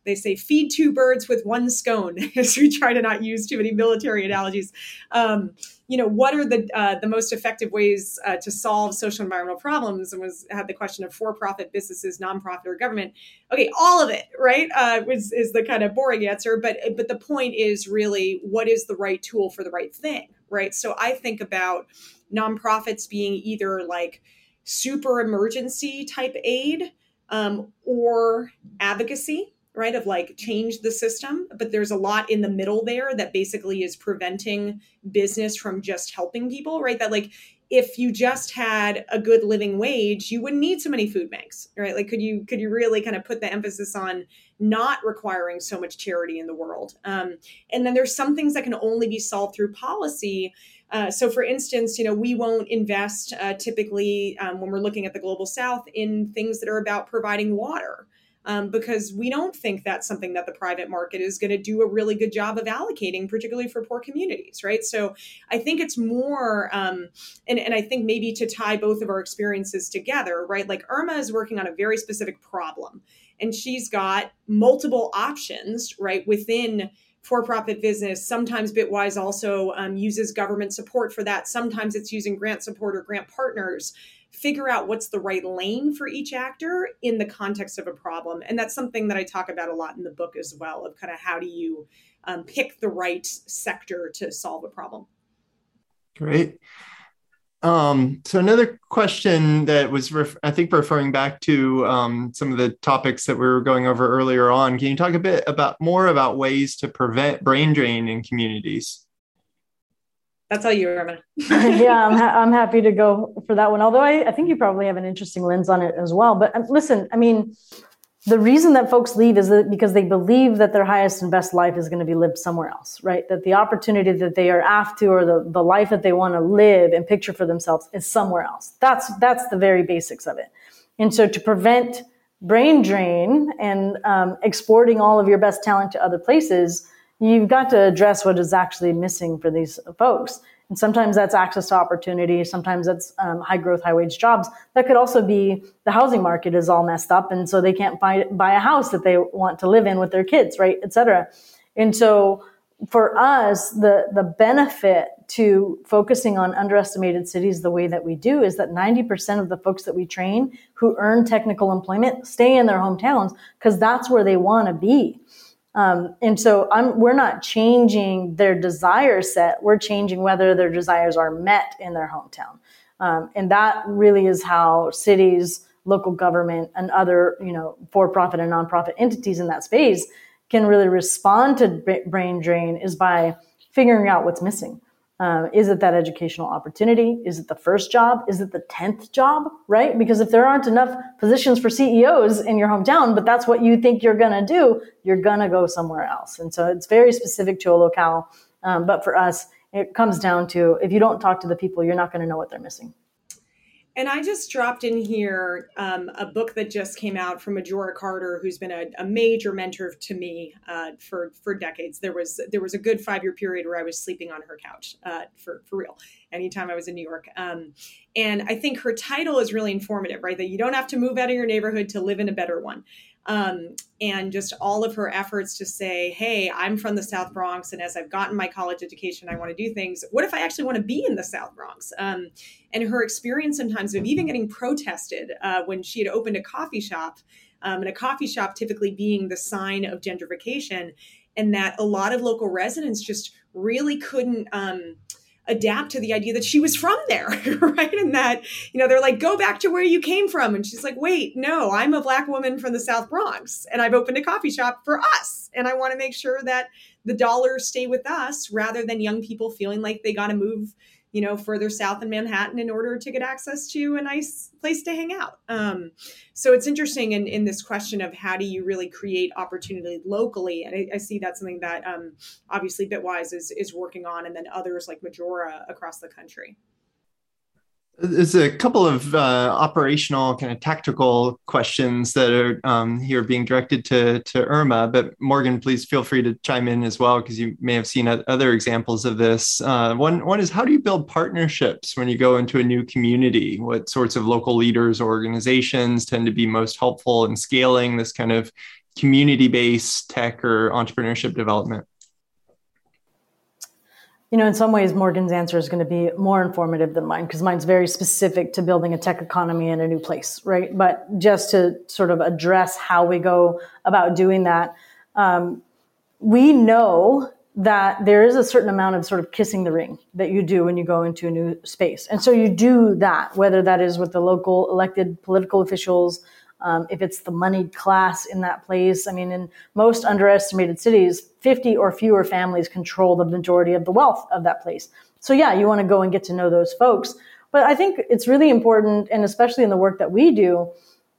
they say feed two birds with one scone as we try to not use too many military analogies. Um, you know what are the uh, the most effective ways uh, to solve social environmental problems? And was had the question of for-profit businesses nonprofit or government. Okay all of it right? Uh, was is the kind of boring answer but but the point is really what is the right tool for the right thing right? So i think about nonprofits being either like super emergency type aid um, or advocacy right of like change the system but there's a lot in the middle there that basically is preventing business from just helping people right? That like if you just had a good living wage you wouldn't need so many food banks right? Like could you could you really kind of put the emphasis on not requiring so much charity in the world um, and then there's some things that can only be solved through policy uh, so for instance you know we won't invest uh, typically um, when we're looking at the global south in things that are about providing water um, because we don't think that's something that the private market is going to do a really good job of allocating, particularly for poor communities, right? So I think it's more, um, and, and I think maybe to tie both of our experiences together, right? Like Irma is working on a very specific problem, and she's got multiple options, right, within for-profit business sometimes bitwise also um, uses government support for that sometimes it's using grant support or grant partners figure out what's the right lane for each actor in the context of a problem. And that's something that I talk about a lot in the book as well of kind of how do you um, pick the right sector to solve a problem. Great. Um, so another question that was, ref- I think, referring back to um, some of the topics that we were going over earlier on. Can you talk a bit about more about ways to prevent brain drain in communities? That's all you, Irma. yeah, I'm, ha- I'm happy to go for that one. Although I, I think you probably have an interesting lens on it as well. But um, listen, I mean, the reason that folks leave is that because they believe that their highest and best life is going to be lived somewhere else, right? That the opportunity that they are after or the, the life that they want to live and picture for themselves is somewhere else. That's that's the very basics of it. And so to prevent brain drain and um, exporting all of your best talent to other places, you've got to address what is actually missing for these folks. And sometimes that's access to opportunity. Sometimes that's um, high growth, high wage jobs. That could also be the housing market is all messed up. And so they can't buy, buy a house that they want to live in with their kids, right? Et cetera. And so for us, the, the benefit to focusing on underestimated cities the way that we do is that 90% of the folks that we train who earn technical employment stay in their hometowns because that's where they want to be. Um, and so I'm, we're not changing their desire set. We're changing whether their desires are met in their hometown. Um, and that really is how cities, local government, and other, you know, for-profit and nonprofit entities in that space can really respond to brain drain is by figuring out what's missing. Um, is it that educational opportunity? Is it the first job? Is it the 10th job? Right? Because if there aren't enough positions for CEOs in your hometown, but that's what you think you're going to do, you're going to go somewhere else. And so it's very specific to a locale. Um, but for us, it comes down to if you don't talk to the people, you're not going to know what they're missing. And I just dropped in here um, a book that just came out from Majora Carter, who's been a, a major mentor to me uh, for for decades. There was there was a good five year period where I was sleeping on her couch uh, for for real. Anytime I was in New York, um, and I think her title is really informative, right? That you don't have to move out of your neighborhood to live in a better one um, and just all of her efforts to say, hey, I'm from the South Bronx, and as I've gotten my college education, I want to do things. What if I actually want to be in the South Bronx? Um, and her experience sometimes of even getting protested uh, when she had opened a coffee shop, um, and a coffee shop typically being the sign of gentrification, and that a lot of local residents just really couldn't. Adapt to the idea that she was from there, right? And that, you know, they're like, go back to where you came from. And she's like, wait, no, I'm a black woman from the South Bronx and I've opened a coffee shop for us. And I want to make sure that the dollars stay with us rather than young people feeling like they got to move you know, further south in Manhattan in order to get access to a nice place to hang out. Um, so it's interesting in, in this question of how do you really create opportunity locally? And I, I see that's something that um, obviously Bitwise is, is working on, and then others like Majora across the country. There's a couple of uh, operational kind of tactical questions that are um, here being directed to, to Irma, but Morgan, please feel free to chime in as well because you may have seen other examples of this. Uh, one, one is how do you build partnerships when you go into a new community? What sorts of local leaders or organizations tend to be most helpful in scaling this kind of community-based tech or entrepreneurship development? You know, in some ways, Morgan's answer is going to be more informative than mine because mine's very specific to building a tech economy in a new place, right? But just to sort of address how we go about doing that, um, we know that there is a certain amount of sort of kissing the ring that you do when you go into a new space. And so you do that, whether that is with the local elected political officials um, if it's the moneyed class in that place. I mean, in most underestimated cities, 50 or fewer families control the majority of the wealth of that place. So, yeah, you want to go and get to know those folks. But I think it's really important, and especially in the work that we do,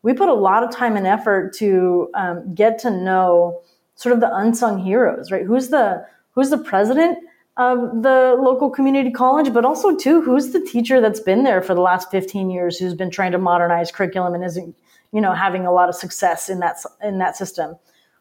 we put a lot of time and effort to um, get to know sort of the unsung heroes, right? Who's the who's the president of the local community college, but also too, who's the teacher that's been there for the last 15 years, who's been trying to modernize curriculum and isn't, you know, having a lot of success in that in that system.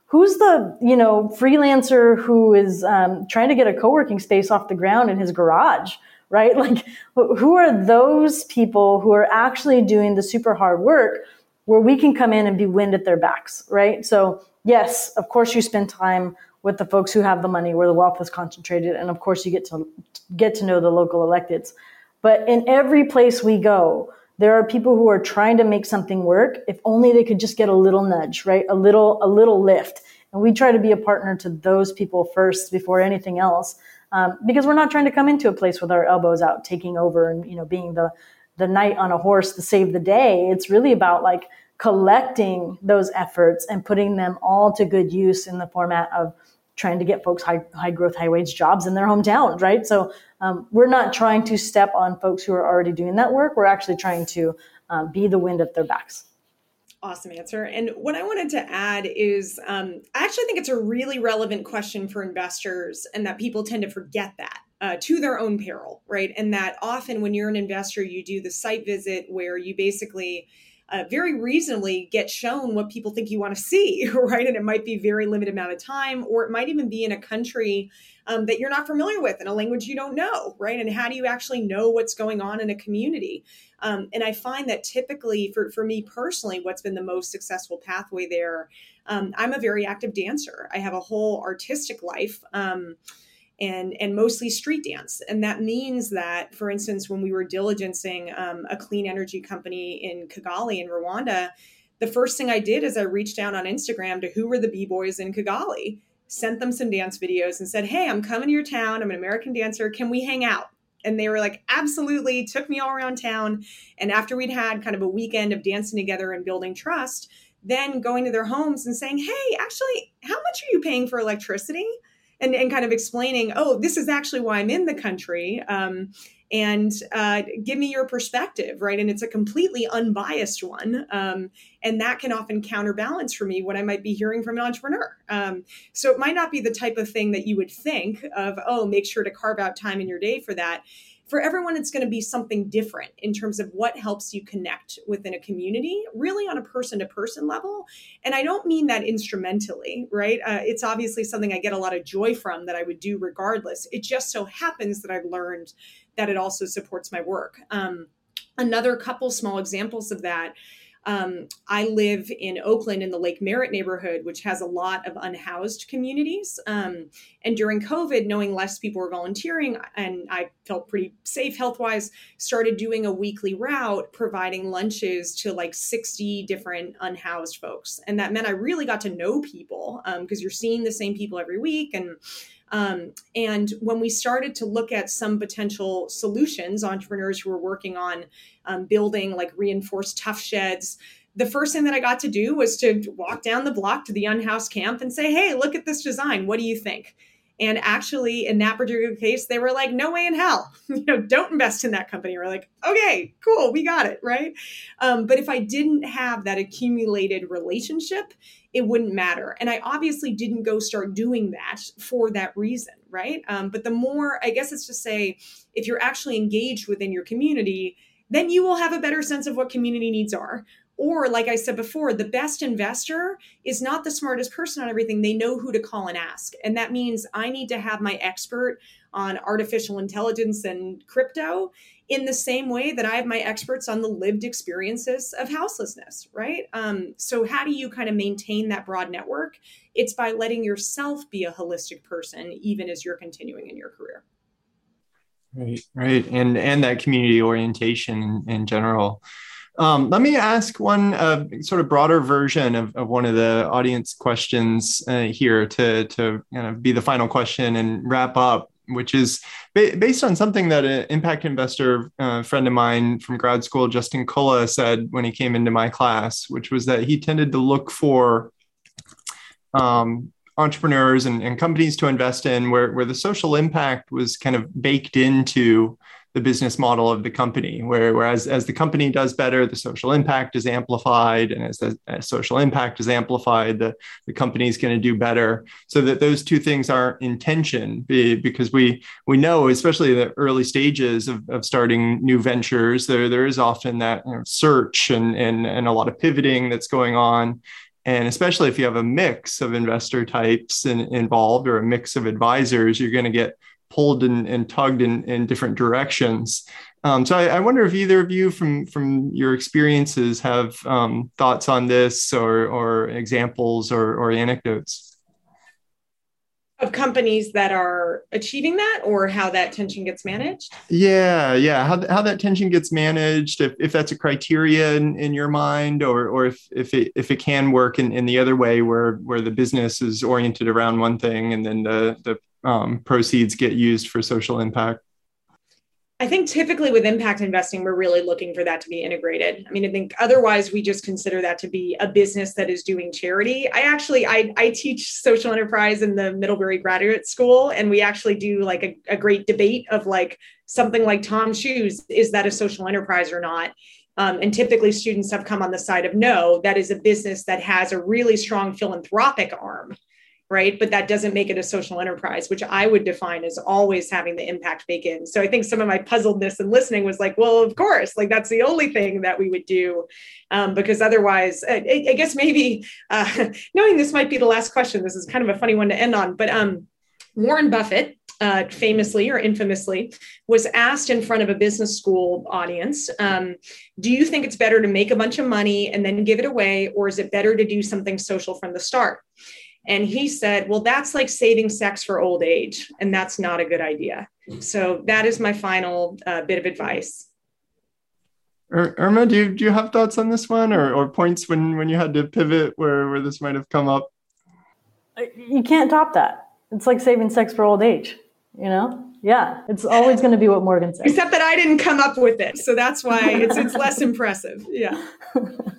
Who's the you know freelancer who is um, trying to get a co-working space off the ground in his garage? right? Like, who are those people who are actually doing the super hard work where we can come in and be wind at their backs, right? So, yes, of course, you spend time with the folks who have the money where the wealth is concentrated, and of course, you get to get to know the local electeds. But in every place we go, there are people who are trying to make something work. If only they could just get a little nudge, right? A little, a little lift. And we try to be a partner to those people first before anything else um, because we're not trying to come into a place with our elbows out, taking over and you know being the the knight on a horse to save the day. It's really about like collecting those efforts and putting them all to good use in the format of trying to get folks high, high growth, high wage jobs in their hometowns, right? So um, we're not trying to step on folks who are already doing that work. We're actually trying to um, be the wind at their backs. Awesome answer. And what I wanted to add is um, I actually think it's a really relevant question for investors, and that people tend to forget that. Uh, to their own peril, right? And that often when you're an investor, you do the site visit where you basically uh, very reasonably get shown what people think you want to see, right? And it might be very limited amount of time, or it might even be in a country um, that you're not familiar with in a language you don't know, right? And how do you actually know what's going on in a community? Um, and I find that typically, for, for me personally, what's been the most successful pathway there, um, I'm a very active dancer. I have a whole artistic life. And and mostly street dance. And that means that, for instance, when we were diligencing um, a clean energy company in Kigali in Rwanda, the first thing I did is I reached out on Instagram to who were the b boys in Kigali sent them some dance videos and said, Hey, I'm coming to your town. I'm an American dancer. Can we hang out? And they were like, Absolutely. Took me all around town. And after we'd had kind of a weekend of dancing together and building trust, then going to their homes and saying, Hey, actually, how much are you paying for electricity? And, and kind of explaining, oh, this is actually why I'm in the country. Um, and uh, give me your perspective, right? And it's a completely unbiased one. Um, and that can often counterbalance for me what I might be hearing from an entrepreneur. Um, so it might not be the type of thing that you would think of, oh, make sure to carve out time in your day for that for everyone, it's going to be something different in terms of what helps you connect within a community, really on a person to person level. And I don't mean that instrumentally, right? Uh, it's obviously something I get a lot of joy from that I would do regardless. It just so happens that I've learned that it also supports my work. Um, another couple small examples of that um, I live in Oakland in the Lake Merritt neighborhood, which has a lot of unhoused communities. Um, and during COVID, knowing less people were volunteering, and I felt pretty safe health wise, started doing a weekly route providing lunches to like 60 different unhoused folks. And that meant I really got to know people because um, you're seeing the same people every week. And um, and when we started to look at some potential solutions, entrepreneurs who were working on um, building like reinforced tough sheds, the first thing that I got to do was to walk down the block to the unhoused camp and say, hey, look at this design. What do you think? And actually, in that particular case, they were like, "No way in hell! you know, don't invest in that company." We're like, "Okay, cool, we got it, right?" Um, but if I didn't have that accumulated relationship, it wouldn't matter. And I obviously didn't go start doing that for that reason, right? Um, but the more, I guess it's to say, if you're actually engaged within your community, then you will have a better sense of what community needs are. Or, like I said before, the best investor is not the smartest person on everything. They know who to call and ask. And that means I need to have my expert on artificial intelligence and crypto in the same way that I have my experts on the lived experiences of houselessness, right? Um, so, how do you kind of maintain that broad network? It's by letting yourself be a holistic person, even as you're continuing in your career. Right, right, and and that community orientation in general. Um, let me ask one uh, sort of broader version of, of, one of the audience questions uh, here to, to kind of be the final question and wrap up. Which is ba- based on something that an impact investor uh, friend of mine from grad school, Justin Kulla, said when he came into my class, which was that he tended to look for um, entrepreneurs and, and, companies to invest in where, where the social impact was kind of baked into the business model of the company where whereas as the company does better the social impact is amplified and as the as social impact is amplified the, the company is going to do better. So that those two things aren't in tension because we we know especially the early stages of, of starting new ventures there there is often that you know, search and, and and a lot of pivoting that's going on. And especially if you have a mix of investor types in, involved or a mix of advisors you're going to get pulled and, and tugged in, in different directions. Um, so I, I, wonder if either of you, from from your experiences, have um, thoughts on this, or or examples, or or anecdotes of companies that are achieving that, or how that tension gets managed. Yeah, yeah, how how that tension gets managed, if, if that's a criteria in, in your mind, or or if if it if it can work in, in the other way, where where the business is oriented around one thing, and then the the um, proceeds get used for social impact? I think typically with impact investing, we're really looking for that to be integrated. I mean, I think otherwise we just consider that to be a business that is doing charity. I actually I, I teach social enterprise in the Middlebury Graduate School, and we actually do like a, a great debate of like something like TOMS Shoes, is that a social enterprise or not? Um, and typically students have come on the side of no, that is a business that has a really strong philanthropic arm right? But that doesn't make it a social enterprise, which I would define as always having the impact bake in. So I think some of my puzzledness and listening was like, well, of course, like that's the only thing that we would do, um, because otherwise, I, I guess maybe uh, knowing this might be the last question. This is kind of a funny one to end on, but um, Warren Buffett. Uh, famously or infamously, was asked in front of a business school audience um, Do you think it's better to make a bunch of money and then give it away, or is it better to do something social from the start? And he said, Well, that's like saving sex for old age, and that's not a good idea. So that is my final uh, bit of advice. Irma, do you, do you have thoughts on this one or, or points when, when you had to pivot where, where this might have come up? You can't top that. It's like saving sex for old age, you know? Yeah, it's always going to be what Morgan said. Except that I didn't come up with it. So that's why it's, it's less impressive. Yeah.